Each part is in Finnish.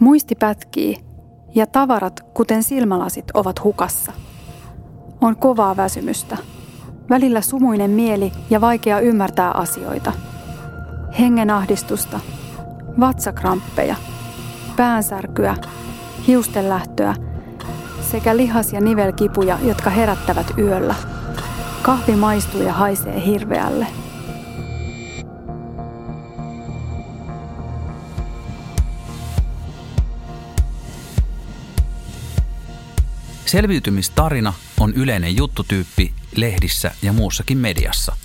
Muisti pätkii ja tavarat, kuten silmälasit, ovat hukassa. On kovaa väsymystä. Välillä sumuinen mieli ja vaikea ymmärtää asioita. Hengenahdistusta, vatsakramppeja, päänsärkyä, hiustenlähtöä sekä lihas- ja nivelkipuja, jotka herättävät yöllä. Kahvi maistuu ja haisee hirveälle. Selviytymistarina on yleinen juttutyyppi lehdissä ja muussakin mediassa.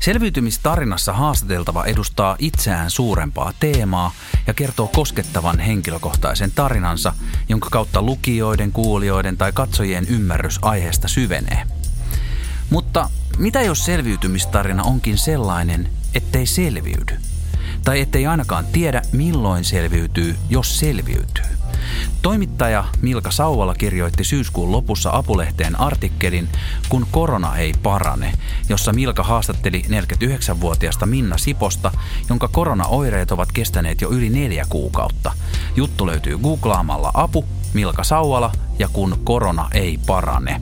Selviytymistarinassa haastateltava edustaa itseään suurempaa teemaa ja kertoo koskettavan henkilökohtaisen tarinansa, jonka kautta lukijoiden, kuulijoiden tai katsojien ymmärrys aiheesta syvenee. Mutta mitä jos selviytymistarina onkin sellainen, ettei selviydy? Tai ettei ainakaan tiedä, milloin selviytyy, jos selviytyy? Toimittaja Milka Sauvala kirjoitti syyskuun lopussa Apulehteen artikkelin Kun korona ei parane, jossa Milka haastatteli 49-vuotiaasta Minna Siposta, jonka koronaoireet ovat kestäneet jo yli neljä kuukautta. Juttu löytyy googlaamalla Apu, Milka Sauvala ja Kun korona ei parane.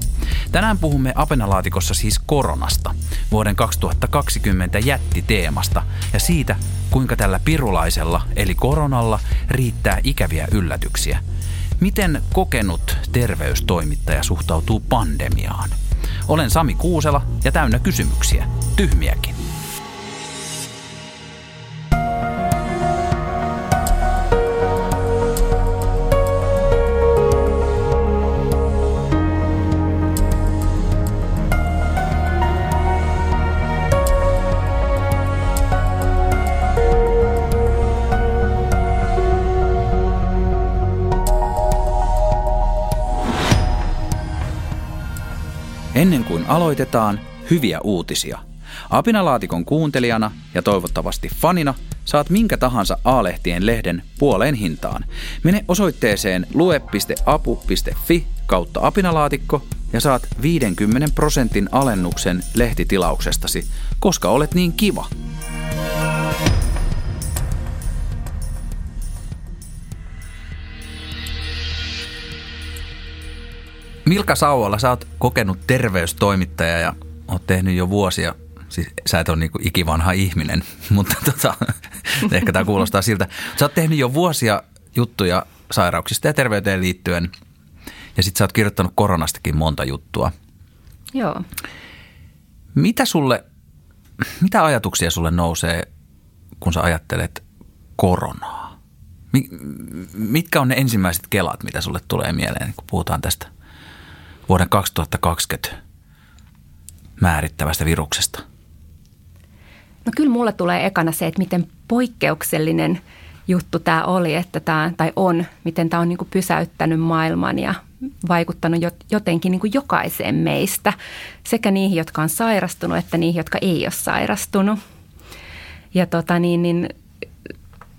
Tänään puhumme Apenalaatikossa siis koronasta, vuoden 2020 jättiteemasta ja siitä, kuinka tällä pirulaisella eli koronalla riittää ikäviä yllätyksiä. Miten kokenut terveystoimittaja suhtautuu pandemiaan? Olen Sami Kuusela ja täynnä kysymyksiä, tyhmiäkin. Aloitetaan, hyviä uutisia. Apinalaatikon kuuntelijana ja toivottavasti fanina saat minkä tahansa A-lehtien lehden puoleen hintaan. Mene osoitteeseen lue.apu.fi kautta apinalaatikko ja saat 50 prosentin alennuksen lehtitilauksestasi, koska olet niin kiva. Milka Sauola, sä oot kokenut terveystoimittaja ja oot tehnyt jo vuosia, siis sä et ole niinku ikivanha ihminen, mutta tota, ehkä tämä kuulostaa siltä. Sä oot tehnyt jo vuosia juttuja sairauksista ja terveyteen liittyen ja sit sä oot kirjoittanut koronastakin monta juttua. Joo. Mitä sulle, mitä ajatuksia sulle nousee, kun sä ajattelet koronaa? Mitkä on ne ensimmäiset kelat, mitä sulle tulee mieleen, kun puhutaan tästä vuoden 2020 määrittävästä viruksesta? No kyllä mulle tulee ekana se, että miten poikkeuksellinen juttu tämä oli, että tämä, tai on, miten tämä on niin pysäyttänyt maailman ja vaikuttanut jotenkin niin jokaiseen meistä, sekä niihin, jotka on sairastunut, että niihin, jotka ei ole sairastunut. Ja tota niin, niin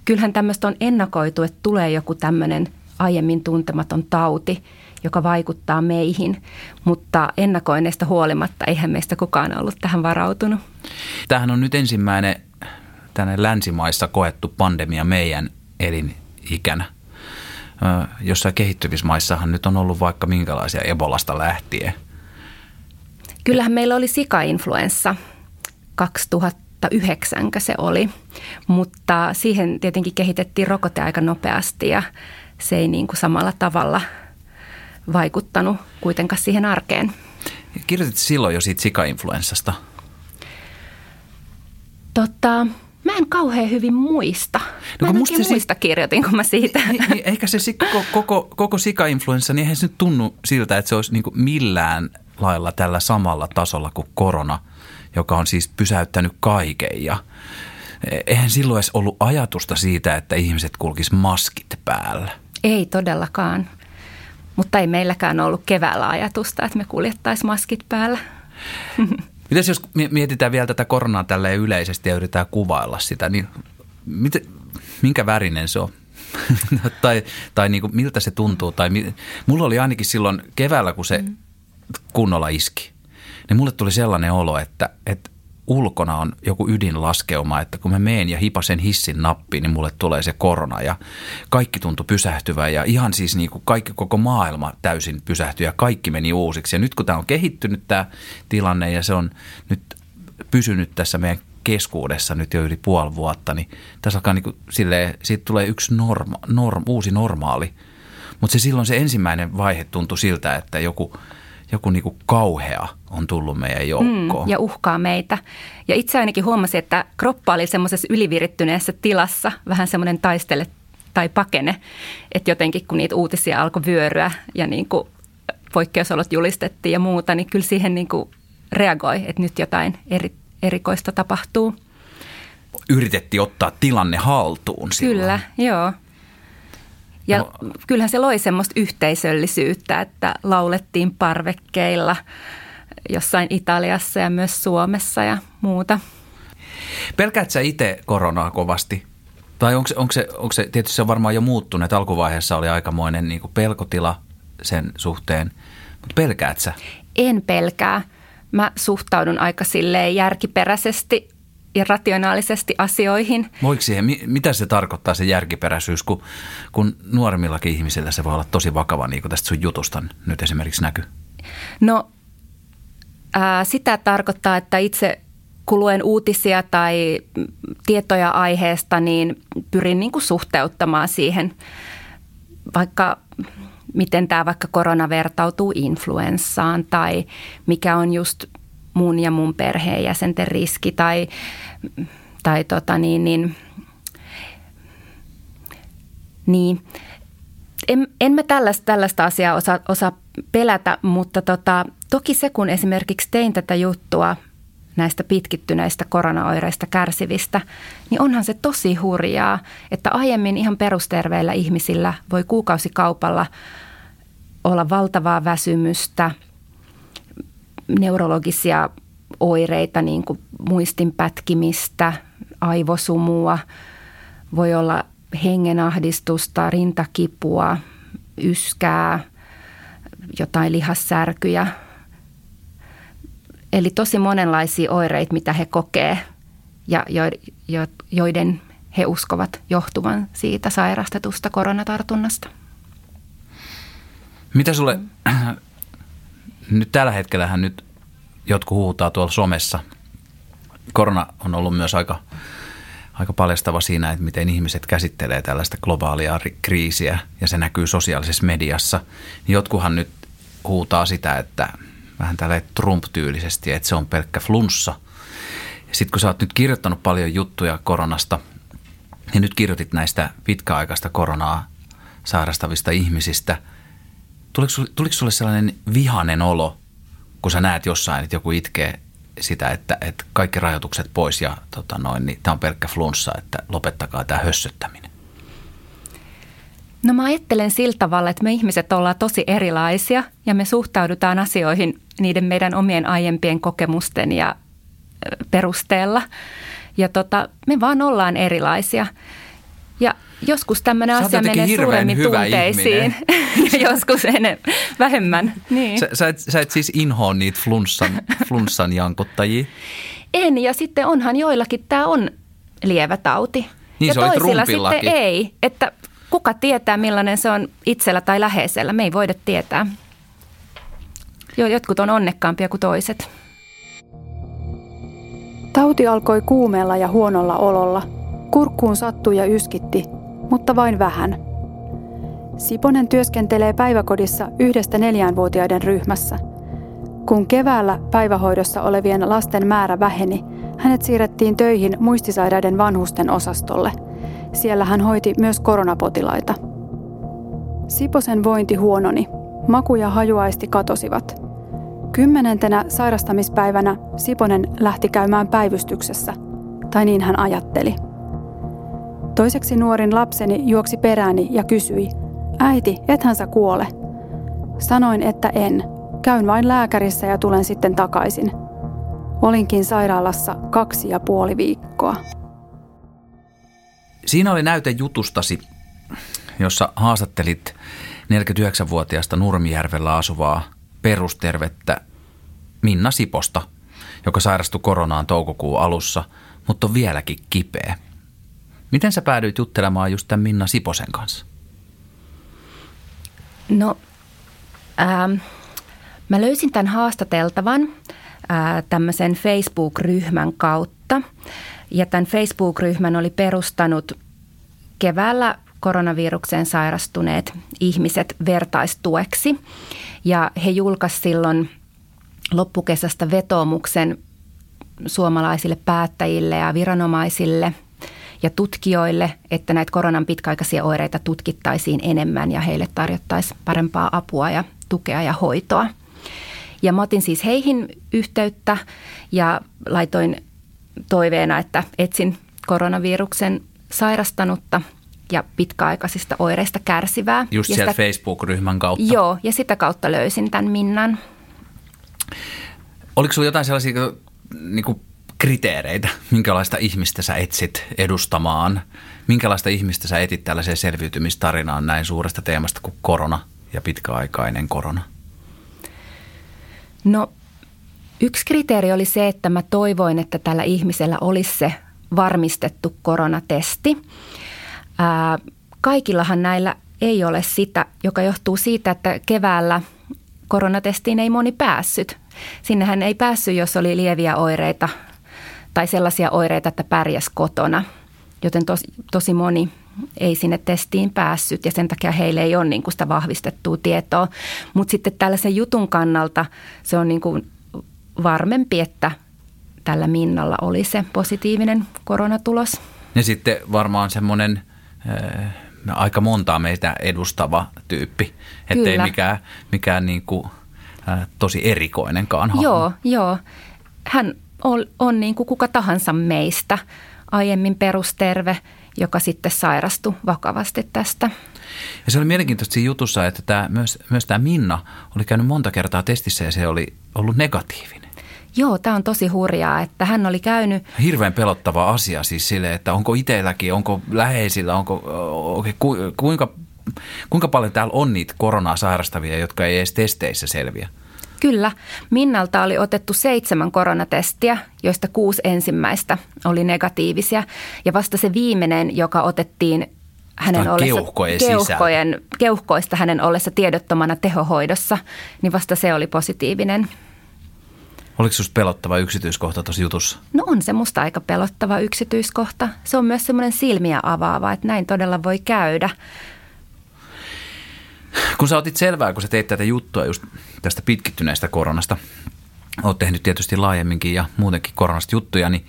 kyllähän tämmöistä on ennakoitu, että tulee joku tämmöinen aiemmin tuntematon tauti – joka vaikuttaa meihin, mutta ennakoinneista huolimatta eihän meistä kukaan ollut tähän varautunut. Tämähän on nyt ensimmäinen tänne länsimaissa koettu pandemia meidän elinikänä. Jossain kehittyvissä maissahan nyt on ollut vaikka minkälaisia Ebolasta lähtien. Kyllähän meillä oli sika-influenssa 2009 se oli, mutta siihen tietenkin kehitettiin rokote aika nopeasti ja se ei niin kuin samalla tavalla – vaikuttanut kuitenkaan siihen arkeen. Kirjoitit silloin jo siitä sika-influenssasta? Tota, mä en kauhean hyvin muista. No, mä en musta muista si- kirjoitin, kun mä siitä. Niin, niin, ehkä se koko, koko, koko sika-influenssa, niin eihän se nyt tunnu siltä, että se olisi niin millään lailla tällä samalla tasolla kuin korona, joka on siis pysäyttänyt kaiken. Ja eihän silloin edes ollut ajatusta siitä, että ihmiset kulkis maskit päällä. Ei todellakaan. Mutta ei meilläkään ollut keväällä ajatusta, että me kuljettaisiin maskit päällä. Mitäs jos mietitään vielä tätä koronaa tällä yleisesti ja yritetään kuvailla sitä, niin mit, minkä värinen se on? tai tai niin kuin, miltä se tuntuu? Tai mulla oli ainakin silloin keväällä, kun se mm. kunnolla iski, niin mulle tuli sellainen olo, että, että ulkona on joku ydinlaskeuma, että kun mä meen ja hipasen hissin nappiin, niin mulle tulee se korona ja kaikki tuntui pysähtyvää ja ihan siis niin kuin kaikki koko maailma täysin pysähtyi ja kaikki meni uusiksi. Ja nyt kun tämä on kehittynyt tämä tilanne ja se on nyt pysynyt tässä meidän keskuudessa nyt jo yli puoli vuotta, niin tässä alkaa niin kuin silleen, siitä tulee yksi norma, norm, uusi normaali. Mutta se silloin se ensimmäinen vaihe tuntui siltä, että joku, joku niin kuin kauhea on tullut meidän joukkoon. Mm, ja uhkaa meitä. Ja itse ainakin huomasin, että kroppa oli semmoisessa ylivirittyneessä tilassa, vähän semmoinen taistele tai pakene. Että jotenkin kun niitä uutisia alkoi vyöryä ja niin kuin poikkeusolot julistettiin ja muuta, niin kyllä siihen niin kuin reagoi, että nyt jotain eri, erikoista tapahtuu. Yritettiin ottaa tilanne haltuun silloin. Kyllä, joo. Ja no. kyllähän se loi semmoista yhteisöllisyyttä, että laulettiin parvekkeilla jossain Italiassa ja myös Suomessa ja muuta. Pelkäät sä itse koronaa kovasti? Tai onko se, onko se, onko se, tietysti se on varmaan jo muuttunut, että alkuvaiheessa oli aikamoinen niin pelkotila sen suhteen, mutta pelkäät sä? En pelkää mä suhtaudun aika silleen järkiperäisesti ja rationaalisesti asioihin. Voiko siihen, mitä se tarkoittaa se järkiperäisyys, kun, kun nuoremmillakin ihmisillä se voi olla tosi vakava, niin kuin tästä sun jutusta nyt esimerkiksi näkyy? No ää, sitä tarkoittaa, että itse kun luen uutisia tai tietoja aiheesta, niin pyrin niin kuin suhteuttamaan siihen, vaikka miten tämä vaikka korona vertautuu influenssaan tai mikä on just mun ja mun perheenjäsenten riski tai, tai tota niin, niin, niin. En, en mä tällaista, tällaista asiaa osaa, osaa pelätä, mutta tota, toki se kun esimerkiksi tein tätä juttua – näistä pitkittyneistä koronaoireista kärsivistä, niin onhan se tosi hurjaa, että aiemmin ihan perusterveillä ihmisillä voi kuukausikaupalla olla valtavaa väsymystä, neurologisia oireita, niin kuin muistin pätkimistä, aivosumua, voi olla hengenahdistusta, rintakipua, yskää, jotain lihassärkyjä – Eli tosi monenlaisia oireita, mitä he kokee ja joiden he uskovat johtuvan siitä sairastetusta koronatartunnasta. Mitä sulle, nyt tällä hetkellähän nyt jotkut huutaa tuolla somessa. Korona on ollut myös aika, aika paljastava siinä, että miten ihmiset käsittelee tällaista globaalia kriisiä ja se näkyy sosiaalisessa mediassa. Jotkuhan nyt huutaa sitä, että vähän tällä Trump-tyylisesti, että se on pelkkä flunssa. Sitten kun sä oot nyt kirjoittanut paljon juttuja koronasta, niin nyt kirjoitit näistä pitkäaikaista koronaa sairastavista ihmisistä. Tuliko, tuliko sulle sellainen vihanen olo, kun sä näet jossain, että joku itkee sitä, että, että kaikki rajoitukset pois ja tota noin, niin tämä on pelkkä flunssa, että lopettakaa tämä hössöttäminen? No mä ajattelen sillä tavalla, että me ihmiset ollaan tosi erilaisia ja me suhtaudutaan asioihin niiden meidän omien aiempien kokemusten ja perusteella. Ja tota, me vaan ollaan erilaisia. Ja joskus tämmöinen asia menee suuremmin tunteisiin ja joskus enemmän, vähemmän. Niin. Sä, sä, et, sä et siis inhoa niitä flunssan, flunssan jankuttajia? En, ja sitten onhan joillakin tämä on lievä tauti. Niin ja se toisilla sitten ei. Että kuka tietää, millainen se on itsellä tai läheisellä. Me ei voida tietää. Jotkut on onnekkaampia kuin toiset. Tauti alkoi kuumeella ja huonolla ololla. Kurkkuun sattui ja yskitti, mutta vain vähän. Siponen työskentelee päiväkodissa yhdestä neljänvuotiaiden ryhmässä. Kun keväällä päivähoidossa olevien lasten määrä väheni, hänet siirrettiin töihin muistisairaiden vanhusten osastolle – siellä hän hoiti myös koronapotilaita. Siposen vointi huononi. Maku ja hajuaisti katosivat. Kymmenentenä sairastamispäivänä Siponen lähti käymään päivystyksessä, tai niin hän ajatteli. Toiseksi nuorin lapseni juoksi perääni ja kysyi, äiti, ethän sä kuole? Sanoin, että en. Käyn vain lääkärissä ja tulen sitten takaisin. Olinkin sairaalassa kaksi ja puoli viikkoa. Siinä oli näyte jutustasi, jossa haastattelit 49-vuotiaasta Nurmijärvellä asuvaa perustervettä Minna Siposta, joka sairastui koronaan toukokuun alussa, mutta on vieläkin kipeä. Miten sä päädyit juttelemaan just tämän Minna Siposen kanssa? No, ähm, mä löysin tämän haastateltavan äh, tämmöisen Facebook-ryhmän kautta. Ja tämän Facebook-ryhmän oli perustanut keväällä koronavirukseen sairastuneet ihmiset vertaistueksi. Ja he julkaisivat silloin loppukesästä vetoomuksen suomalaisille päättäjille ja viranomaisille ja tutkijoille, että näitä koronan pitkäaikaisia oireita tutkittaisiin enemmän ja heille tarjottaisiin parempaa apua ja tukea ja hoitoa. Ja mä otin siis heihin yhteyttä ja laitoin toiveena, että etsin koronaviruksen sairastanutta ja pitkäaikaisista oireista kärsivää. Just ja sieltä sitä, Facebook-ryhmän kautta. Joo, ja sitä kautta löysin tämän Minnan. Oliko sinulla jotain sellaisia niin kuin kriteereitä, minkälaista ihmistä sä etsit edustamaan? Minkälaista ihmistä sä etit tällaiseen selviytymistarinaan näin suuresta teemasta kuin korona ja pitkäaikainen korona? No yksi kriteeri oli se, että mä toivoin, että tällä ihmisellä olisi se varmistettu koronatesti. Ää, kaikillahan näillä ei ole sitä, joka johtuu siitä, että keväällä koronatestiin ei moni päässyt. Sinnehän ei päässyt, jos oli lieviä oireita tai sellaisia oireita, että pärjäs kotona. Joten tos, tosi moni ei sinne testiin päässyt ja sen takia heille ei ole niin kuin sitä vahvistettua tietoa. Mutta sitten tällaisen jutun kannalta se on niin kuin varmempi, että tällä Minnalla oli se positiivinen koronatulos. Ja sitten varmaan semmoinen äh, aika montaa meitä edustava tyyppi, ettei mikään, mikään niin kuin, äh, tosi erikoinenkaan hahmo. Joo, joo. Hän on, on niin kuin kuka tahansa meistä aiemmin perusterve, joka sitten sairastui vakavasti tästä. Ja se oli mielenkiintoista siinä jutussa, että tämä, myös, myös tämä Minna oli käynyt monta kertaa testissä ja se oli ollut negatiivinen. Joo, tämä on tosi hurjaa, että hän oli käynyt... Hirveän pelottava asia siis sille, että onko itselläkin, onko läheisillä, onko, okay, ku, kuinka, kuinka paljon täällä on niitä koronaa sairastavia, jotka ei edes testeissä selviä? Kyllä. Minnalta oli otettu seitsemän koronatestiä, joista kuusi ensimmäistä oli negatiivisia. Ja vasta se viimeinen, joka otettiin hänen ollessa, keuhkojen keuhkojen, keuhkoista hänen ollessa tiedottomana tehohoidossa, niin vasta se oli positiivinen. Oliko sinusta pelottava yksityiskohta tuossa jutussa? No on se musta aika pelottava yksityiskohta. Se on myös semmoinen silmiä avaava, että näin todella voi käydä. Kun sä otit selvää, kun sä teit tätä juttua just tästä pitkittyneestä koronasta, oot tehnyt tietysti laajemminkin ja muutenkin koronasta juttuja, niin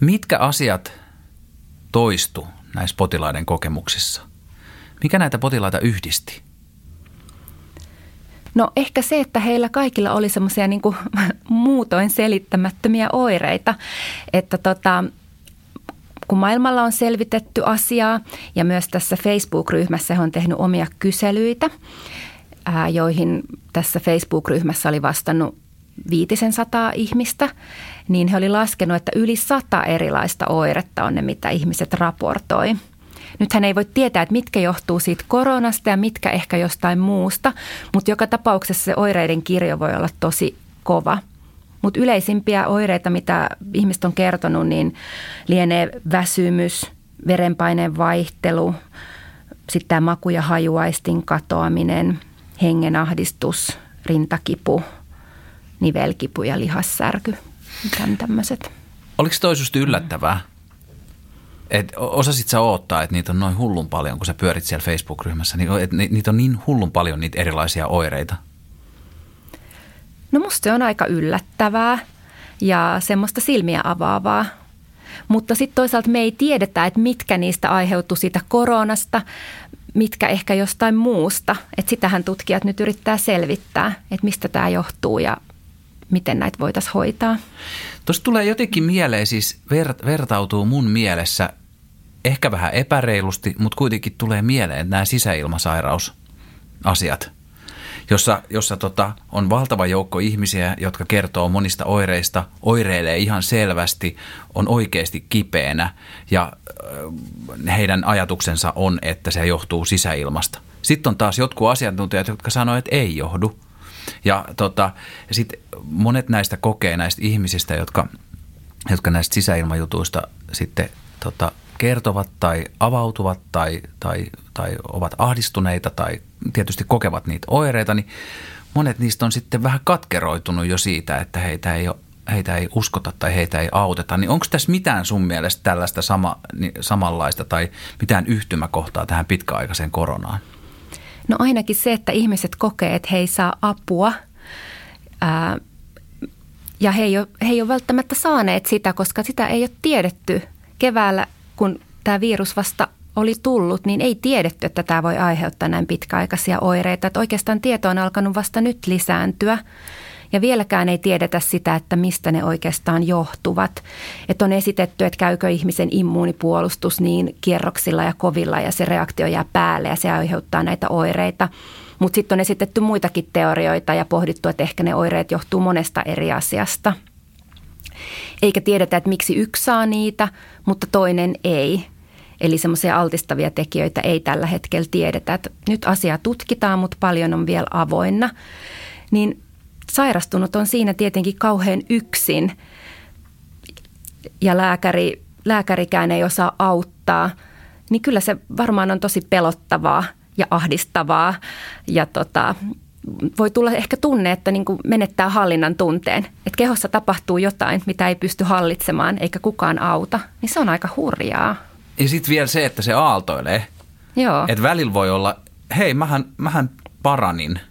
mitkä asiat toistu näissä potilaiden kokemuksissa? Mikä näitä potilaita yhdisti? No ehkä se, että heillä kaikilla oli semmoisia niin muutoin selittämättömiä oireita, että tota, kun maailmalla on selvitetty asiaa ja myös tässä Facebook-ryhmässä he on tehnyt omia kyselyitä, joihin tässä Facebook-ryhmässä oli vastannut viitisen sataa ihmistä, niin he oli laskenut, että yli sata erilaista oiretta on ne, mitä ihmiset raportoi. Nythän ei voi tietää, että mitkä johtuu siitä koronasta ja mitkä ehkä jostain muusta, mutta joka tapauksessa se oireiden kirjo voi olla tosi kova – mutta yleisimpiä oireita, mitä ihmiset on kertonut, niin lienee väsymys, verenpaineen vaihtelu, sitten maku- ja hajuaistin katoaminen, hengenahdistus, rintakipu, nivelkipu ja lihassärky. Tämmöiset. Oliko toisusti yllättävää? Et osasit sä odottaa, että niitä on noin hullun paljon, kun sä pyörit siellä Facebook-ryhmässä, niin, niitä on niin hullun paljon niitä erilaisia oireita? No musta se on aika yllättävää ja semmoista silmiä avaavaa. Mutta sitten toisaalta me ei tiedetä, että mitkä niistä aiheutuu siitä koronasta, mitkä ehkä jostain muusta. Että sitähän tutkijat nyt yrittää selvittää, että mistä tämä johtuu ja miten näitä voitaisiin hoitaa. Tuosta tulee jotenkin mieleen, siis ver- vertautuu mun mielessä ehkä vähän epäreilusti, mutta kuitenkin tulee mieleen nämä sisäilmasairausasiat – jossa, jossa tota, on valtava joukko ihmisiä, jotka kertoo monista oireista, oireilee ihan selvästi, on oikeasti kipeänä ja äh, heidän ajatuksensa on, että se johtuu sisäilmasta. Sitten on taas jotkut asiantuntijat, jotka sanoo, että ei johdu. Ja tota, sitten monet näistä kokee näistä ihmisistä, jotka, jotka näistä sisäilmajutuista sitten tota, kertovat tai avautuvat tai, tai, tai ovat ahdistuneita tai tietysti kokevat niitä oireita, niin monet niistä on sitten vähän katkeroitunut jo siitä, että heitä ei ole heitä ei uskota tai heitä ei auteta, niin onko tässä mitään sun mielestä tällaista sama, niin samanlaista tai mitään yhtymäkohtaa tähän pitkäaikaiseen koronaan? No ainakin se, että ihmiset kokee, että he ei saa apua ää, ja he ei, ole, he ei ole välttämättä saaneet sitä, koska sitä ei ole tiedetty keväällä, kun tämä virus vasta oli tullut, niin ei tiedetty, että tämä voi aiheuttaa näin pitkäaikaisia oireita. Että oikeastaan tieto on alkanut vasta nyt lisääntyä. Ja vieläkään ei tiedetä sitä, että mistä ne oikeastaan johtuvat. Että on esitetty, että käykö ihmisen immuunipuolustus niin kierroksilla ja kovilla ja se reaktio jää päälle ja se aiheuttaa näitä oireita. Mutta sitten on esitetty muitakin teorioita ja pohdittu, että ehkä ne oireet johtuu monesta eri asiasta. Eikä tiedetä, että miksi yksi saa niitä, mutta toinen ei. Eli semmoisia altistavia tekijöitä ei tällä hetkellä tiedetä. Että nyt asiaa tutkitaan, mutta paljon on vielä avoinna. Niin sairastunut on siinä tietenkin kauhean yksin ja lääkäri, lääkärikään ei osaa auttaa, niin kyllä se varmaan on tosi pelottavaa ja ahdistavaa ja tota, voi tulla ehkä tunne, että niin kuin menettää hallinnan tunteen, että kehossa tapahtuu jotain, mitä ei pysty hallitsemaan eikä kukaan auta, niin se on aika hurjaa. Ja sitten vielä se, että se aaltoilee. Joo. Että välillä voi olla, hei mähän, mähän paranin –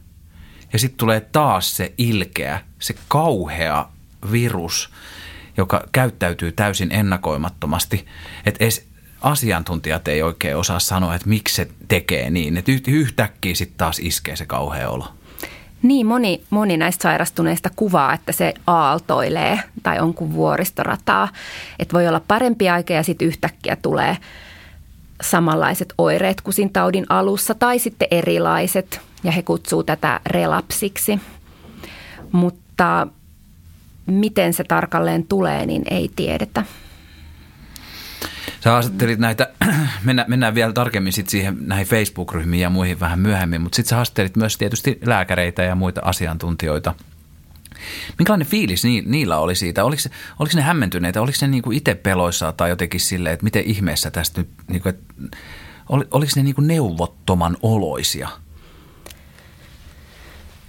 ja sitten tulee taas se ilkeä, se kauhea virus, joka käyttäytyy täysin ennakoimattomasti. Että asiantuntijat ei oikein osaa sanoa, että miksi se tekee niin. Että yhtäkkiä sitten taas iskee se kauhea olo. Niin, moni, moni näistä sairastuneista kuvaa, että se aaltoilee tai on kuin vuoristorataa. Että voi olla parempi aika ja sitten yhtäkkiä tulee samanlaiset oireet kuin siinä taudin alussa tai sitten erilaiset ja he kutsuu tätä relapsiksi. Mutta miten se tarkalleen tulee, niin ei tiedetä. Sä asettelit näitä, mennään, mennään vielä tarkemmin sit siihen näihin Facebook-ryhmiin ja muihin vähän myöhemmin, mutta sitten sä haastattelit myös tietysti lääkäreitä ja muita asiantuntijoita. Minkälainen fiilis ni, niillä oli siitä? Oliko, oliko ne hämmentyneitä? Oliko ne niinku itse peloissaan tai jotenkin silleen, että miten ihmeessä tästä nyt, niinku, että, oliko ne niinku neuvottoman oloisia –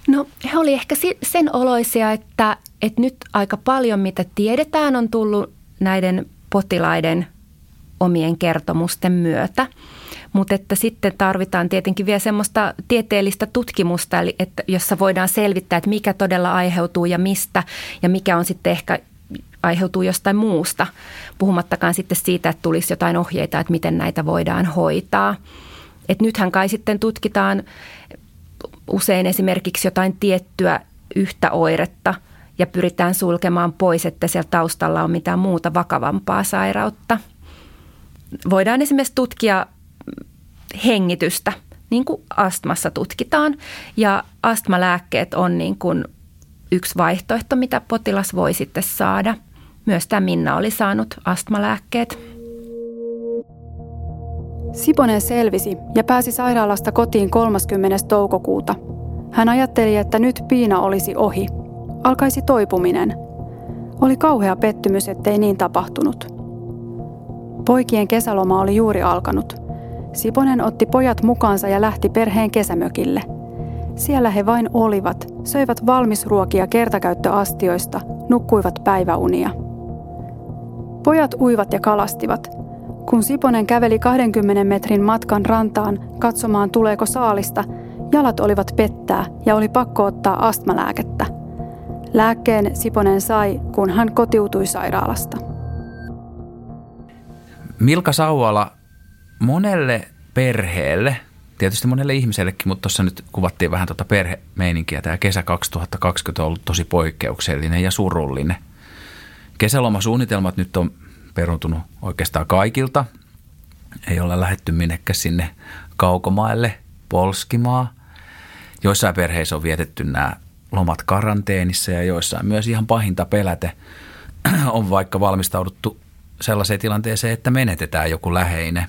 No he oli ehkä sen oloisia, että, että nyt aika paljon mitä tiedetään on tullut näiden potilaiden omien kertomusten myötä. Mutta että sitten tarvitaan tietenkin vielä semmoista tieteellistä tutkimusta, eli että, jossa voidaan selvittää, että mikä todella aiheutuu ja mistä ja mikä on sitten ehkä aiheutuu jostain muusta. Puhumattakaan sitten siitä, että tulisi jotain ohjeita, että miten näitä voidaan hoitaa. Et nythän kai sitten tutkitaan usein esimerkiksi jotain tiettyä yhtä oiretta ja pyritään sulkemaan pois, että siellä taustalla on mitään muuta vakavampaa sairautta. Voidaan esimerkiksi tutkia hengitystä, niin kuin astmassa tutkitaan. Ja astmalääkkeet on niin kuin yksi vaihtoehto, mitä potilas voi sitten saada. Myös tämä Minna oli saanut astmalääkkeet. Siponen selvisi ja pääsi sairaalasta kotiin 30. toukokuuta. Hän ajatteli, että nyt piina olisi ohi. Alkaisi toipuminen. Oli kauhea pettymys, ettei niin tapahtunut. Poikien kesäloma oli juuri alkanut. Siponen otti pojat mukaansa ja lähti perheen kesämökille. Siellä he vain olivat, söivät valmisruokia kertakäyttöastioista, nukkuivat päiväunia. Pojat uivat ja kalastivat – kun Siponen käveli 20 metrin matkan rantaan katsomaan tuleeko saalista, jalat olivat pettää ja oli pakko ottaa astmalääkettä. Lääkkeen Siponen sai, kun hän kotiutui sairaalasta. Milka Sauala, monelle perheelle, tietysti monelle ihmisellekin, mutta tuossa nyt kuvattiin vähän tuota perhemeininkiä. Tämä kesä 2020 on ollut tosi poikkeuksellinen ja surullinen. Kesälomasuunnitelmat nyt on peruntunut oikeastaan kaikilta. Ei olla lähetty minnekään sinne kaukomaille polskimaa. Joissain perheissä on vietetty nämä lomat karanteenissa ja joissain myös ihan pahinta peläte on vaikka valmistauduttu sellaiseen tilanteeseen, että menetetään joku läheinen.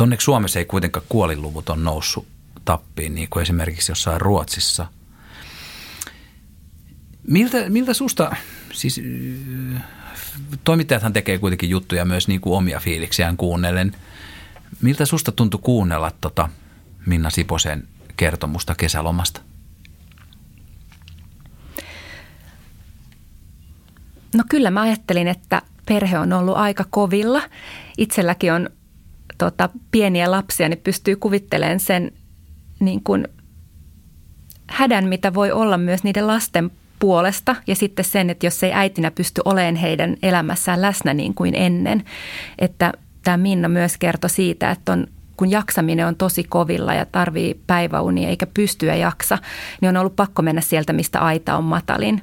Onneksi Suomessa ei kuitenkaan kuolinluvut on noussut tappiin, niin kuin esimerkiksi jossain Ruotsissa. Miltä, miltä susta, siis toimittajathan tekee kuitenkin juttuja myös niin kuin omia fiiliksiään kuunnellen. Miltä susta tuntui kuunnella tota Minna Siposen kertomusta kesälomasta? No kyllä mä ajattelin, että perhe on ollut aika kovilla. Itselläkin on tota, pieniä lapsia, niin pystyy kuvittelemaan sen niin kuin hädän, mitä voi olla myös niiden lasten puolesta ja sitten sen, että jos ei äitinä pysty olemaan heidän elämässään läsnä niin kuin ennen, että tämä Minna myös kertoi siitä, että on, kun jaksaminen on tosi kovilla ja tarvii päiväunia eikä pystyä jaksa, niin on ollut pakko mennä sieltä, mistä aita on matalin.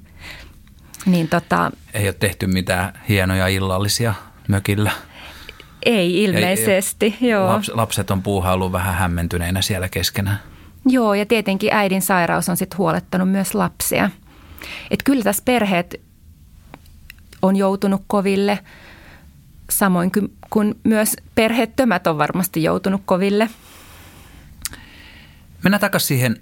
Niin tota, ei ole tehty mitään hienoja illallisia mökillä. Ei ilmeisesti, ei, joo. Laps, lapset on puuhaillut vähän hämmentyneinä siellä keskenään. Joo, ja tietenkin äidin sairaus on sitten huolettanut myös lapsia. Että kyllä tässä perheet on joutunut koville, samoin kuin, kuin myös perheettömät on varmasti joutunut koville. Mennään takaisin siihen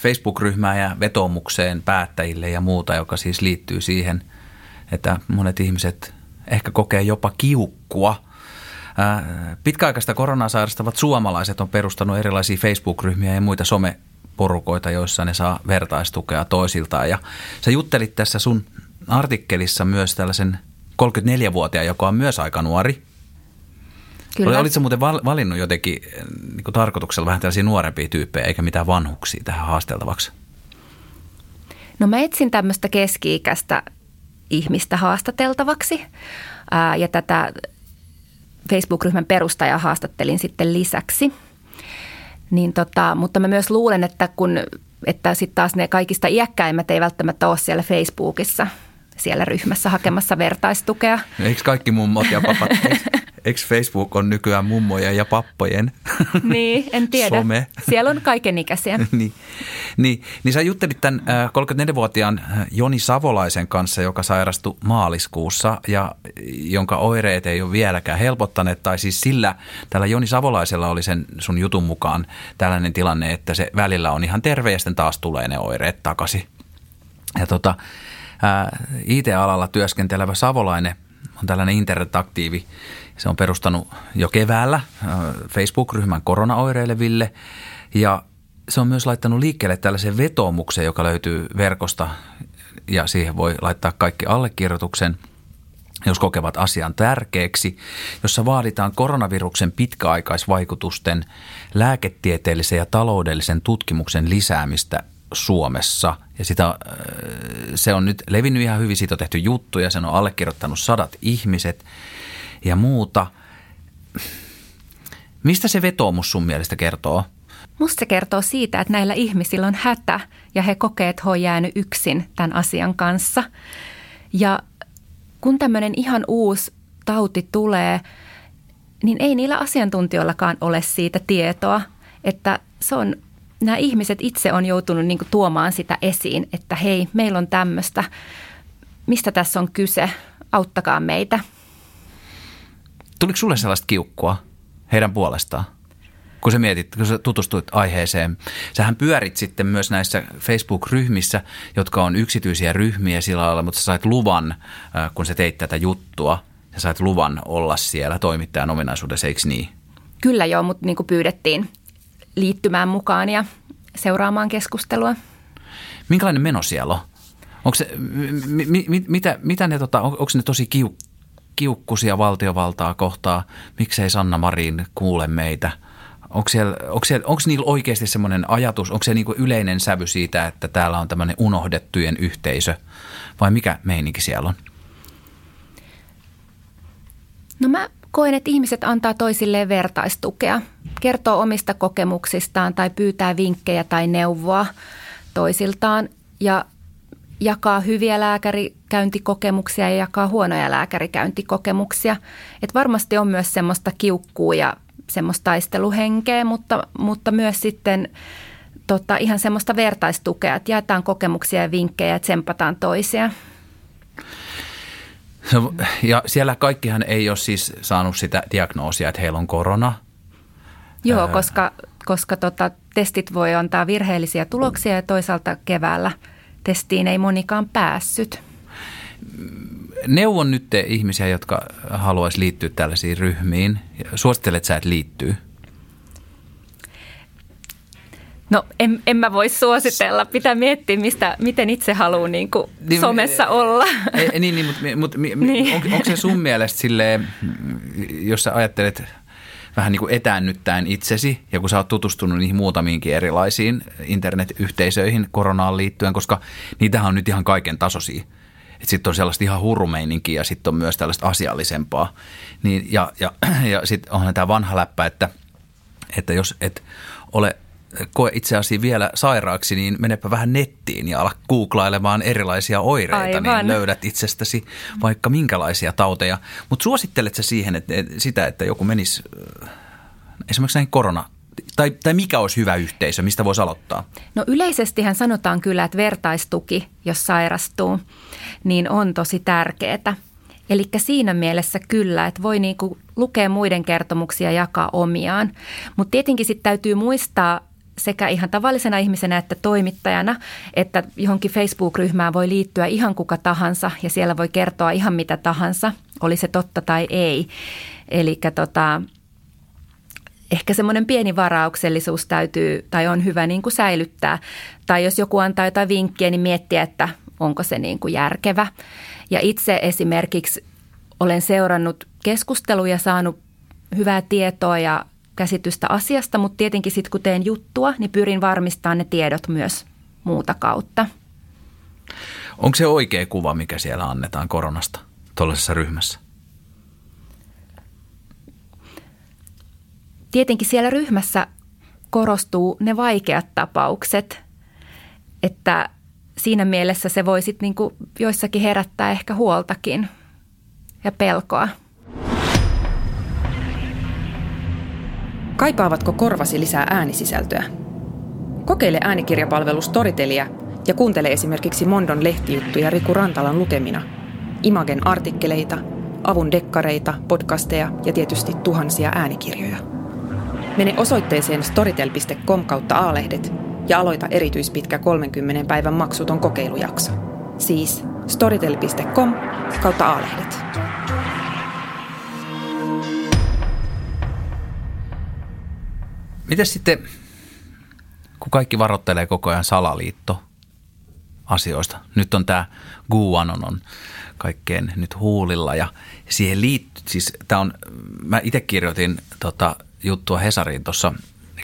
Facebook-ryhmään ja vetoomukseen päättäjille ja muuta, joka siis liittyy siihen, että monet ihmiset ehkä kokee jopa kiukkua. Pitkäaikaista koronaa sairastavat suomalaiset on perustanut erilaisia Facebook-ryhmiä ja muita someporukoita, joissa ne saa vertaistukea toisiltaan. Ja sä juttelit tässä sun artikkelissa myös tällaisen 34-vuotiaan, joka on myös aika nuori – Kyllä. Olitko muuten valinnut jotenkin eh, niin kuin tarkoituksella vähän tällaisia nuorempia tyyppejä eikä mitään vanhuksia tähän haasteltavaksi? No mä etsin tämmöistä keski-ikäistä ihmistä haastateltavaksi ää, ja tätä Facebook-ryhmän perustajaa haastattelin sitten lisäksi. Niin tota, mutta mä myös luulen, että kun että sitten taas ne kaikista iäkkäimmät ei välttämättä ole siellä Facebookissa siellä ryhmässä hakemassa vertaistukea. Eikö kaikki mummot ja papat, Eikö Facebook on nykyään mummojen ja pappojen Niin, en tiedä. Some. Siellä on kaikenikäisiä. niin, niin, niin sä juttelit tämän 34-vuotiaan äh, Joni Savolaisen kanssa, joka sairastui maaliskuussa ja jonka oireet ei ole vieläkään helpottaneet. Tai siis sillä, tällä Joni Savolaisella oli sen sun jutun mukaan tällainen tilanne, että se välillä on ihan terve ja sitten taas tulee ne oireet takaisin. Ja tota, äh, IT-alalla työskentelevä Savolainen on tällainen internetaktiivi. Se on perustanut jo keväällä äh, Facebook-ryhmän koronaoireileville ja se on myös laittanut liikkeelle tällaisen vetoomuksen, joka löytyy verkosta. Ja siihen voi laittaa kaikki allekirjoituksen, jos kokevat asian tärkeäksi, jossa vaaditaan koronaviruksen pitkäaikaisvaikutusten lääketieteellisen ja taloudellisen tutkimuksen lisäämistä Suomessa. Ja sitä, äh, se on nyt levinnyt ihan hyvin, siitä on tehty juttuja, sen on allekirjoittanut sadat ihmiset – ja muuta. Mistä se vetoomus sun mielestä kertoo? Musta se kertoo siitä, että näillä ihmisillä on hätä ja he kokee, että he on jäänyt yksin tämän asian kanssa. Ja kun tämmöinen ihan uusi tauti tulee, niin ei niillä asiantuntijoillakaan ole siitä tietoa, että se on, nämä ihmiset itse on joutunut niin tuomaan sitä esiin, että hei, meillä on tämmöistä, mistä tässä on kyse, auttakaa meitä – Tuliko sulle sellaista kiukkua heidän puolestaan? kun sä mietit, kun sä tutustuit aiheeseen. Sähän pyörit sitten myös näissä Facebook-ryhmissä, jotka on yksityisiä ryhmiä sillä lailla, mutta sä sait luvan, kun sä teit tätä juttua, sä sait luvan olla siellä toimittajan ominaisuudessa, eikö niin? Kyllä joo, mutta niin kuin pyydettiin liittymään mukaan ja seuraamaan keskustelua. Minkälainen meno siellä on? Onko se, mi, mi, mitä, mitä ne, tota, on, onko ne tosi kiuk, kiukkusia valtiovaltaa kohtaa, miksei Sanna Marin kuule meitä? Onko, siellä, onko, siellä, onko niillä oikeasti semmoinen ajatus, onko se niin yleinen sävy siitä, että täällä on tämmöinen unohdettujen yhteisö vai mikä meininki siellä on? No mä koen, että ihmiset antaa toisilleen vertaistukea, kertoo omista kokemuksistaan tai pyytää vinkkejä tai neuvoa toisiltaan ja jakaa hyviä lääkärikäyntikokemuksia ja jakaa huonoja lääkärikäyntikokemuksia. Et varmasti on myös semmoista kiukkuu ja semmoista taisteluhenkeä, mutta, mutta myös sitten tota, ihan semmoista vertaistukea, että jaetaan kokemuksia ja vinkkejä ja tsempataan toisia. Ja siellä kaikkihan ei ole siis saanut sitä diagnoosia, että heillä on korona. Joo, koska, koska tota, testit voi antaa virheellisiä tuloksia ja toisaalta keväällä – testiin ei monikaan päässyt. Neuvon nyt te ihmisiä, jotka haluaisi liittyä tällaisiin ryhmiin. Suosittelet sä, että liittyy? No en, en mä voi suositella. Pitää miettiä, mistä, miten itse haluaa niin kuin niin, somessa e, olla. E, niin, niin, mutta, mutta niin. On, onko se sun mielestä silleen, jos sä ajattelet vähän niin kuin etäännyttäen itsesi ja kun sä oot tutustunut niihin muutamiinkin erilaisiin internetyhteisöihin koronaan liittyen, koska niitähän on nyt ihan kaiken tasoisia. Sitten on sellaista ihan hurumeininkiä ja sitten on myös tällaista asiallisempaa. Niin, ja ja, ja sitten onhan tämä vanha läppä, että, että jos et ole – koe itseäsi vielä sairaaksi, niin menepä vähän nettiin ja ala googlailemaan erilaisia oireita, niin Aivan. niin löydät itsestäsi vaikka minkälaisia tauteja. Mutta suosittelet sä siihen, että, sitä, että joku menisi äh, esimerkiksi näihin korona tai, tai mikä olisi hyvä yhteisö, mistä voisi aloittaa? No yleisestihän sanotaan kyllä, että vertaistuki, jos sairastuu, niin on tosi tärkeää. Eli siinä mielessä kyllä, että voi niinku lukea muiden kertomuksia ja jakaa omiaan. Mutta tietenkin sitten täytyy muistaa sekä ihan tavallisena ihmisenä että toimittajana, että johonkin Facebook-ryhmään voi liittyä ihan kuka tahansa ja siellä voi kertoa ihan mitä tahansa, oli se totta tai ei. Eli tota, ehkä semmoinen pieni varauksellisuus täytyy tai on hyvä niin kuin säilyttää. Tai jos joku antaa jotain vinkkiä, niin miettiä, että onko se niin kuin järkevä. Ja itse esimerkiksi olen seurannut keskusteluja, saanut hyvää tietoa ja käsitystä asiasta, mutta tietenkin sitten kun teen juttua, niin pyrin varmistamaan ne tiedot myös muuta kautta. Onko se oikea kuva, mikä siellä annetaan koronasta tuollaisessa ryhmässä? Tietenkin siellä ryhmässä korostuu ne vaikeat tapaukset, että siinä mielessä se voi sitten niinku joissakin herättää ehkä huoltakin ja pelkoa. Kaipaavatko korvasi lisää äänisisältöä? Kokeile äänikirjapalvelu Storytelia ja kuuntele esimerkiksi Mondon lehtijuttuja Riku Rantalan lukemina, Imagen artikkeleita, avun dekkareita, podcasteja ja tietysti tuhansia äänikirjoja. Mene osoitteeseen storytel.com kautta aalehdet ja aloita erityispitkä 30 päivän maksuton kokeilujakso. Siis storytel.com kautta aalehdet. Miten sitten, kun kaikki varoittelee koko ajan salaliitto asioista. Nyt on tämä Guanon on kaikkeen nyt huulilla ja siihen liittyy, siis tämä on, mä itse kirjoitin tota juttua Hesariin tuossa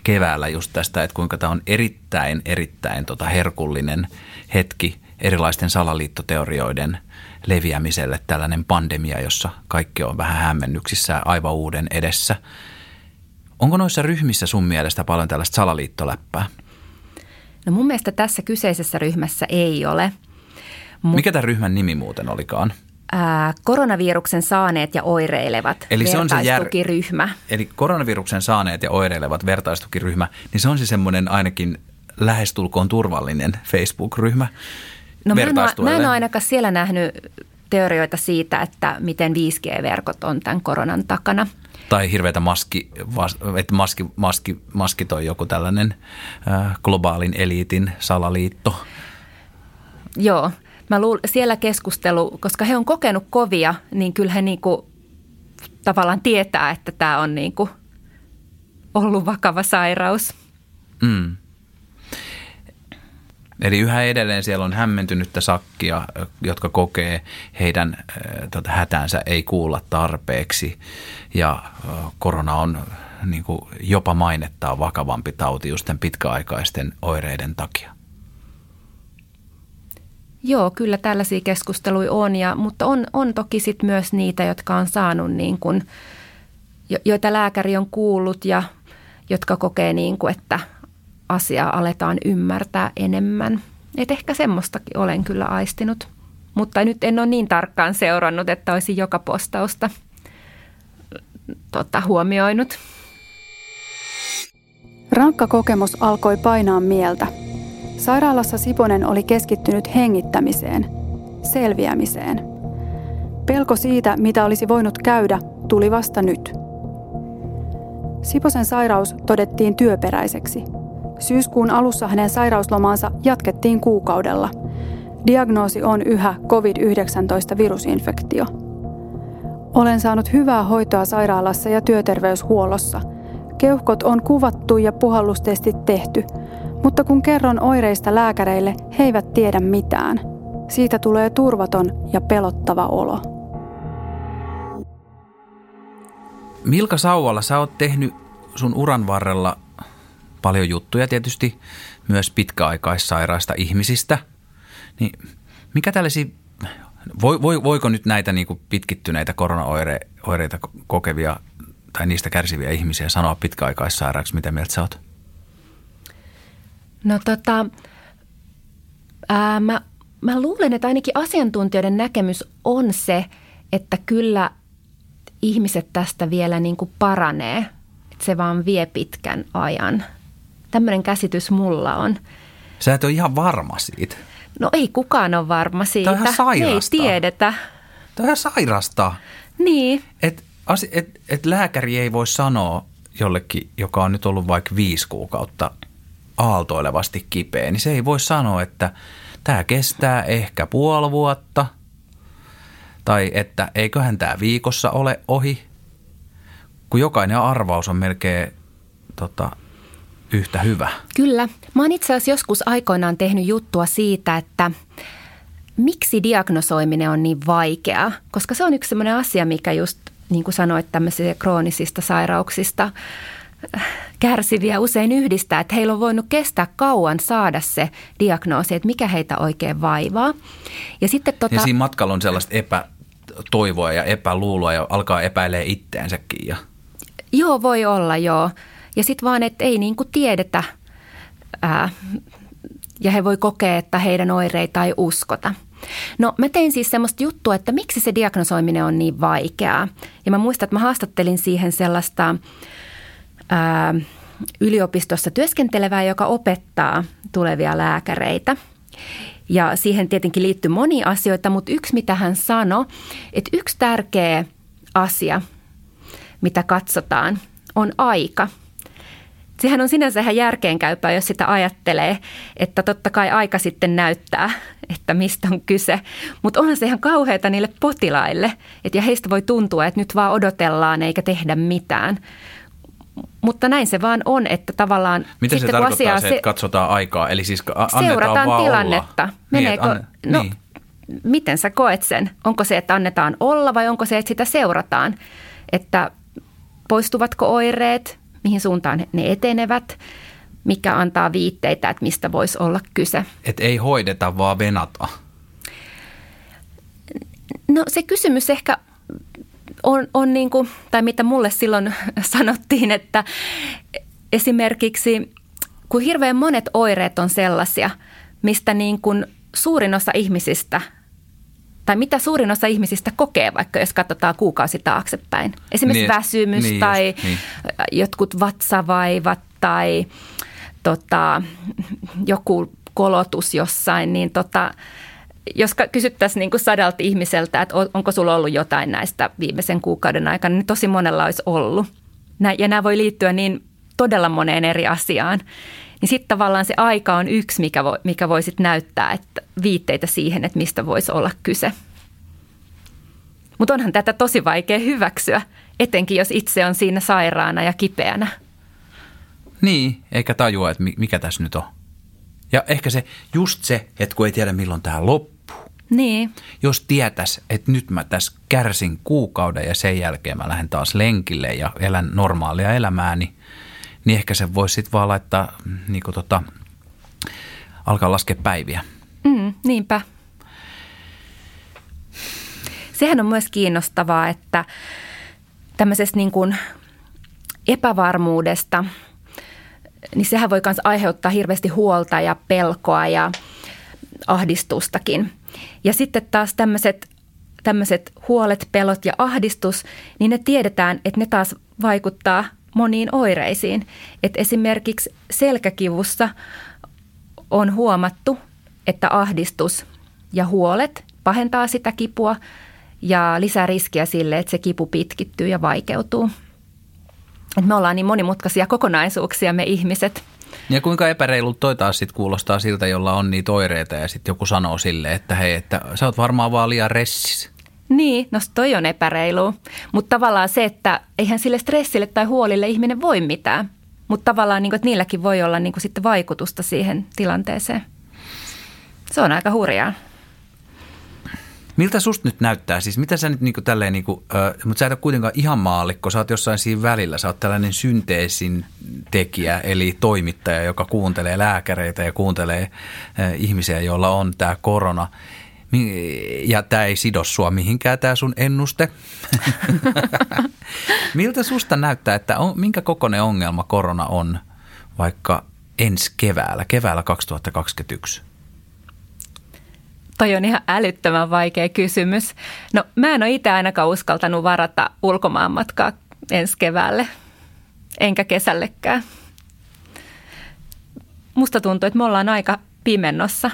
keväällä just tästä, että kuinka tämä on erittäin, erittäin tota herkullinen hetki erilaisten salaliittoteorioiden leviämiselle, tällainen pandemia, jossa kaikki on vähän hämmennyksissä aivan uuden edessä – Onko noissa ryhmissä sun mielestä paljon tällaista salaliittoläppää? No mun mielestä tässä kyseisessä ryhmässä ei ole. Mut, Mikä tämän ryhmän nimi muuten olikaan? Ää, koronaviruksen saaneet ja oireilevat eli se on se jär... Eli koronaviruksen saaneet ja oireilevat vertaistukiryhmä, niin se on se semmoinen ainakin lähestulkoon turvallinen Facebook-ryhmä. No mä en, ole, mä en ole ainakaan siellä nähnyt teorioita siitä, että miten 5G-verkot on tämän koronan takana – tai hirveätä maski, että maski, maski, maski toi joku tällainen äh, globaalin eliitin salaliitto. Joo, mä luul, siellä keskustelu, koska he on kokenut kovia, niin kyllä he niinku tavallaan tietää, että tämä on niinku ollut vakava sairaus. Mm. Eli yhä edelleen siellä on hämmentynyttä sakkia, jotka kokee heidän tota, hätänsä ei kuulla tarpeeksi ja korona on niin kuin jopa mainettaa vakavampi tauti just pitkäaikaisten oireiden takia. Joo, kyllä tällaisia keskusteluja on, ja, mutta on, on toki sit myös niitä, jotka on saanut, niin kuin, joita lääkäri on kuullut ja jotka kokee, niin kuin, että asiaa aletaan ymmärtää enemmän. Et ehkä semmoistakin olen kyllä aistinut, mutta nyt en ole niin tarkkaan seurannut, että olisi joka postausta tota, huomioinut. Rankka kokemus alkoi painaa mieltä. Sairaalassa Siponen oli keskittynyt hengittämiseen, selviämiseen. Pelko siitä, mitä olisi voinut käydä, tuli vasta nyt. Siposen sairaus todettiin työperäiseksi – Syyskuun alussa hänen sairauslomaansa jatkettiin kuukaudella. diagnoosi on yhä COVID-19-virusinfektio. Olen saanut hyvää hoitoa sairaalassa ja työterveyshuollossa. Keuhkot on kuvattu ja puhallustestit tehty, mutta kun kerron oireista lääkäreille, he eivät tiedä mitään. Siitä tulee turvaton ja pelottava olo. Milka Sauvala, sä oot tehnyt sun uran varrella paljon juttuja tietysti myös pitkäaikaissairaista ihmisistä. Niin mikä tällaisia, voi, voi, voiko nyt näitä niin kuin pitkittyneitä koronaoireita kokevia tai niistä kärsiviä ihmisiä sanoa pitkäaikaissairaaksi? Mitä mieltä sä oot? No tota, ää, mä, mä luulen, että ainakin asiantuntijoiden näkemys on se, että kyllä ihmiset tästä vielä niin kuin paranee. Että se vaan vie pitkän ajan. Tämmöinen käsitys mulla on. Sä et ole ihan varma siitä. No ei kukaan ole varma siitä. Tämä on ihan sairasta. ei tiedetä. Tämä on ihan sairasta. Niin. Et, et, et lääkäri ei voi sanoa jollekin, joka on nyt ollut vaikka viisi kuukautta aaltoilevasti kipeä, niin se ei voi sanoa, että tämä kestää ehkä puoli vuotta tai että eiköhän tämä viikossa ole ohi, kun jokainen arvaus on melkein tota, yhtä hyvä. Kyllä. Mä oon itse asiassa joskus aikoinaan tehnyt juttua siitä, että miksi diagnosoiminen on niin vaikeaa, koska se on yksi sellainen asia, mikä just niin kuin sanoit tämmöisistä kroonisista sairauksista äh, kärsiviä usein yhdistää, että heillä on voinut kestää kauan saada se diagnoosi, että mikä heitä oikein vaivaa. Ja sitten tota... Ja siinä matkalla on sellaista epätoivoa ja epäluuloa ja alkaa epäilee itteensäkin. Ja... Joo, voi olla joo. Ja sitten vaan, että ei niin kuin tiedetä ää, ja he voi kokea, että heidän oireita ei uskota. No mä tein siis semmoista juttua, että miksi se diagnosoiminen on niin vaikeaa. Ja mä muistan, että mä haastattelin siihen sellaista ää, yliopistossa työskentelevää, joka opettaa tulevia lääkäreitä. Ja siihen tietenkin liittyy monia asioita, mutta yksi mitä hän sanoi, että yksi tärkeä asia, mitä katsotaan, on aika – Sehän on sinänsä ihan järkeenkäypää, jos sitä ajattelee, että totta kai aika sitten näyttää, että mistä on kyse. Mutta onhan se ihan kauheata niille potilaille, että ja heistä voi tuntua, että nyt vaan odotellaan eikä tehdä mitään. Mutta näin se vaan on, että tavallaan... Miten se tarkoittaa se, että katsotaan aikaa? Eli siis annetaan Seurataan vaan tilannetta. Olla. Meneekö, niin, anne, no, niin. miten sä koet sen? Onko se, että annetaan olla vai onko se, että sitä seurataan? Että poistuvatko oireet, mihin suuntaan ne etenevät, mikä antaa viitteitä, että mistä voisi olla kyse. Et ei hoideta, vaan venata. No se kysymys ehkä on, on niin kuin, tai mitä mulle silloin sanottiin, että esimerkiksi kun hirveän monet oireet on sellaisia, mistä niin kuin suurin osa ihmisistä – tai mitä suurin osa ihmisistä kokee, vaikka jos katsotaan kuukausi taaksepäin. Esimerkiksi niin, väsymys niin tai just, niin. jotkut vatsavaivat tai tota, joku kolotus jossain, niin tota, jos kysyttäisiin niin kuin sadalta ihmiseltä, että onko sulla ollut jotain näistä viimeisen kuukauden aikana, niin tosi monella olisi ollut. Ja nämä voi liittyä niin todella moneen eri asiaan niin sitten tavallaan se aika on yksi, mikä voi, mikä voi sit näyttää että viitteitä siihen, että mistä voisi olla kyse. Mutta onhan tätä tosi vaikea hyväksyä, etenkin jos itse on siinä sairaana ja kipeänä. Niin, eikä tajua, että mikä tässä nyt on. Ja ehkä se, just se, että kun ei tiedä milloin tämä loppuu. Niin. Jos tietäisi, että nyt mä tässä kärsin kuukauden ja sen jälkeen mä lähden taas lenkille ja elän normaalia elämää, niin niin ehkä se voisi sitten vaan laittaa, niin kuin tota, alkaa laskea päiviä. Mm, niinpä. Sehän on myös kiinnostavaa, että tämmöisestä niin kuin epävarmuudesta, niin sehän voi myös aiheuttaa hirveästi huolta ja pelkoa ja ahdistustakin. Ja sitten taas tämmöiset tämmöiset huolet, pelot ja ahdistus, niin ne tiedetään, että ne taas vaikuttaa moniin oireisiin. Et esimerkiksi selkäkivussa on huomattu, että ahdistus ja huolet pahentaa sitä kipua ja lisää riskiä sille, että se kipu pitkittyy ja vaikeutuu. Et me ollaan niin monimutkaisia kokonaisuuksia me ihmiset. Ja kuinka epäreilut toi taas sit kuulostaa siltä, jolla on niitä oireita ja sitten joku sanoo sille, että hei, että sä oot varmaan vaan liian ressis. Niin, no toi on epäreilu. Mutta tavallaan se, että eihän sille stressille tai huolille ihminen voi mitään. Mutta tavallaan, niin kuin, että niilläkin voi olla niin kuin, sitten vaikutusta siihen tilanteeseen. Se on aika hurjaa. Miltä susta nyt näyttää? Siis mitä sä nyt niin kuin tälleen, niin kuin, äh, mutta sä et ole kuitenkaan ihan maallikko, sä oot jossain siinä välillä. Sä oot tällainen synteesin tekijä, eli toimittaja, joka kuuntelee lääkäreitä ja kuuntelee äh, ihmisiä, joilla on tämä korona. Ja tämä ei sido sua mihinkään tämä sun ennuste. Miltä susta näyttää, että on, minkä kokoinen ongelma korona on vaikka ensi keväällä, keväällä 2021? Toi on ihan älyttömän vaikea kysymys. No mä en ole itse ainakaan uskaltanut varata ulkomaanmatkaa ensi keväälle, enkä kesällekään. Musta tuntuu, että me ollaan aika pimennossa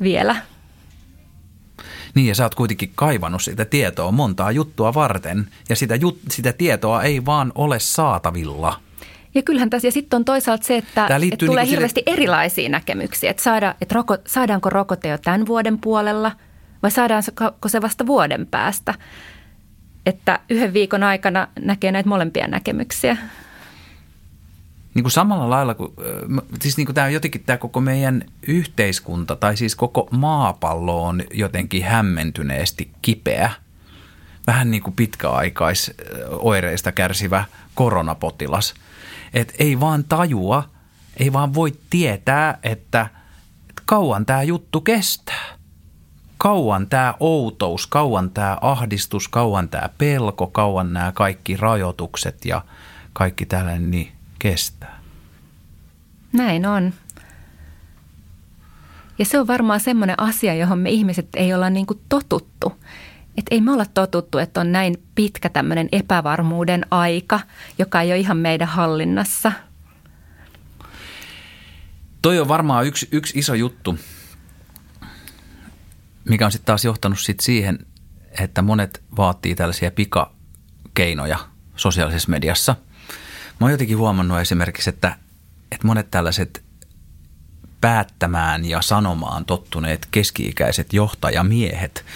vielä. Niin ja sä oot kuitenkin kaivannut sitä tietoa montaa juttua varten ja sitä, jut, sitä tietoa ei vaan ole saatavilla – ja kyllähän tässä, ja sitten on toisaalta se, että, että tulee niin hirveästi sille... erilaisia näkemyksiä, että, saada, että roko, saadaanko rokote jo tämän vuoden puolella vai saadaanko se vasta vuoden päästä. Että yhden viikon aikana näkee näitä molempia näkemyksiä. Niin kuin samalla lailla, kuin, siis niin kuin tämä jotenkin tämä koko meidän yhteiskunta tai siis koko maapallo on jotenkin hämmentyneesti kipeä. Vähän niin kuin pitkäaikaisoireista kärsivä koronapotilas – että ei vaan tajua, ei vaan voi tietää, että, että kauan tämä juttu kestää. Kauan tämä outous, kauan tämä ahdistus, kauan tämä pelko, kauan nämä kaikki rajoitukset ja kaikki tällainen niin kestää. Näin on. Ja se on varmaan semmoinen asia, johon me ihmiset ei olla niin kuin totuttu. Että ei me olla totuttu, että on näin pitkä tämmöinen epävarmuuden aika, joka ei ole ihan meidän hallinnassa. Toi on varmaan yksi, yksi iso juttu, mikä on sitten taas johtanut sit siihen, että monet vaatii tällaisia pikakeinoja sosiaalisessa mediassa. Mä oon jotenkin huomannut esimerkiksi, että, että monet tällaiset päättämään ja sanomaan tottuneet keski-ikäiset johtajamiehet –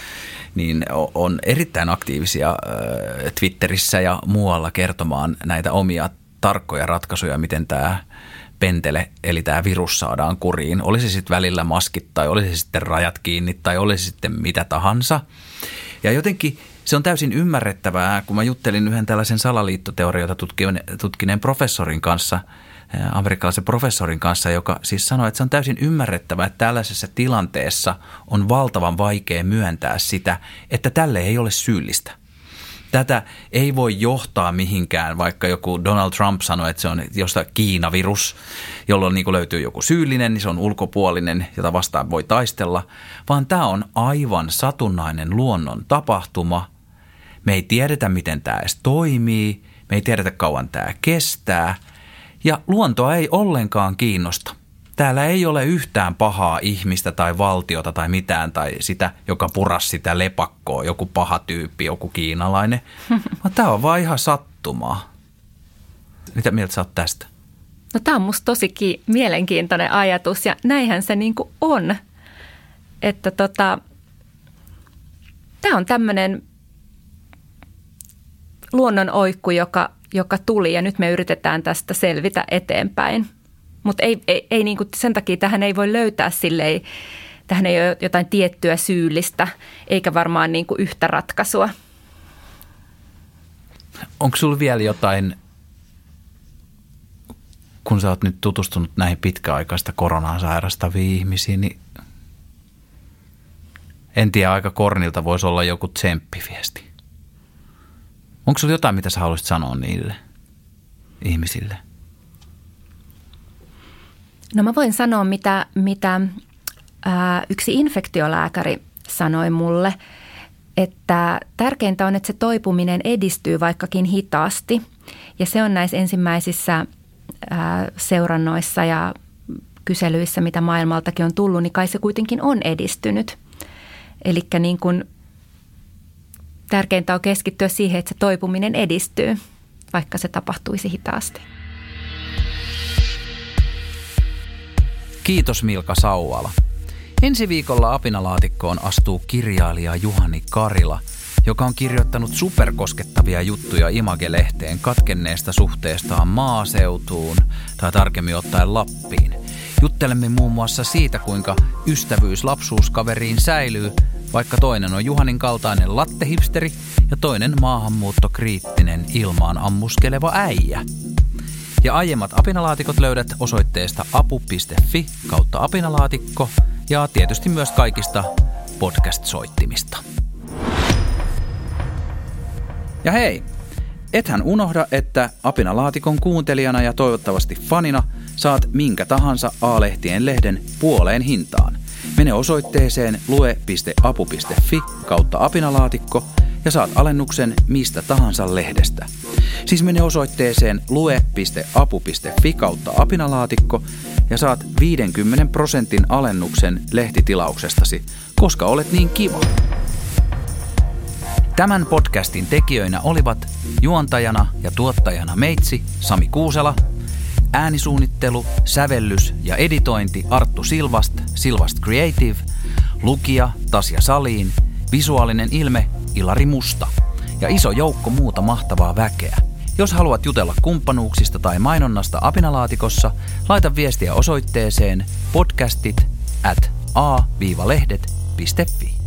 niin on erittäin aktiivisia Twitterissä ja muualla kertomaan näitä omia tarkkoja ratkaisuja, miten tämä pentele, eli tämä virus saadaan kuriin. Olisi sitten välillä maskit tai olisi sitten rajat kiinni tai olisi sitten mitä tahansa. Ja jotenkin se on täysin ymmärrettävää, kun mä juttelin yhden tällaisen salaliittoteorioita tutkineen professorin kanssa – amerikkalaisen professorin kanssa, joka siis sanoi, että se on täysin ymmärrettävää, että tällaisessa tilanteessa on valtavan vaikea myöntää sitä, että tälle ei ole syyllistä. Tätä ei voi johtaa mihinkään, vaikka joku Donald Trump sanoi, että se on josta Kiinavirus, jolloin niin löytyy joku syyllinen, niin se on ulkopuolinen, jota vastaan voi taistella, vaan tämä on aivan satunnainen luonnon tapahtuma. Me ei tiedetä, miten tämä edes toimii, me ei tiedetä, kauan tämä kestää – ja luontoa ei ollenkaan kiinnosta. Täällä ei ole yhtään pahaa ihmistä tai valtiota tai mitään tai sitä, joka puras sitä lepakkoa, joku paha tyyppi, joku kiinalainen. Vaan tämä on vaan ihan sattumaa. Mitä mieltä sä oot tästä? No tämä on musta tosi ki- mielenkiintoinen ajatus ja näinhän se niinku on. Että tota, tämä on tämmöinen luonnon oikku, joka joka tuli ja nyt me yritetään tästä selvitä eteenpäin. Mutta ei, ei, ei niinku, sen takia tähän ei voi löytää silleen, tähän ei ole jotain tiettyä syyllistä eikä varmaan niinku yhtä ratkaisua. Onko sinulla vielä jotain, kun sä oot nyt tutustunut näihin pitkäaikaista koronaa sairastaviin ihmisiin, niin en tiedä, aika kornilta voisi olla joku tsemppiviesti. Onko sinulla jotain, mitä sä haluaisit sanoa niille ihmisille? No mä voin sanoa, mitä, mitä ää, yksi infektiolääkäri sanoi mulle, että tärkeintä on, että se toipuminen edistyy vaikkakin hitaasti. Ja se on näissä ensimmäisissä ää, seurannoissa ja kyselyissä, mitä maailmaltakin on tullut, niin kai se kuitenkin on edistynyt. Eli niin kuin tärkeintä on keskittyä siihen, että se toipuminen edistyy, vaikka se tapahtuisi hitaasti. Kiitos Milka Sauala. Ensi viikolla apinalaatikkoon astuu kirjailija Juhani Karila, joka on kirjoittanut superkoskettavia juttuja Image-lehteen katkenneesta suhteestaan maaseutuun tai tarkemmin ottaen Lappiin. Juttelemme muun muassa siitä, kuinka ystävyys lapsuuskaveriin säilyy, vaikka toinen on Juhanin kaltainen lattehipsteri ja toinen maahanmuuttokriittinen ilmaan ammuskeleva äijä. Ja aiemmat apinalaatikot löydät osoitteesta apu.fi kautta apinalaatikko ja tietysti myös kaikista podcast-soittimista. Ja hei, ethän unohda, että apinalaatikon kuuntelijana ja toivottavasti fanina saat minkä tahansa A-lehtien lehden puoleen hintaan. Mene osoitteeseen lue.apu.fi kautta apinalaatikko ja saat alennuksen mistä tahansa lehdestä. Siis mene osoitteeseen lue.apu.fi kautta apinalaatikko ja saat 50 prosentin alennuksen lehtitilauksestasi, koska olet niin kiva. Tämän podcastin tekijöinä olivat juontajana ja tuottajana meitsi Sami Kuusela, äänisuunnittelu, sävellys ja editointi Arttu Silvast, Silvast Creative, lukija Tasja Saliin, visuaalinen ilme Ilari Musta ja iso joukko muuta mahtavaa väkeä. Jos haluat jutella kumppanuuksista tai mainonnasta apinalaatikossa, laita viestiä osoitteeseen podcastit at a-lehdet.fi.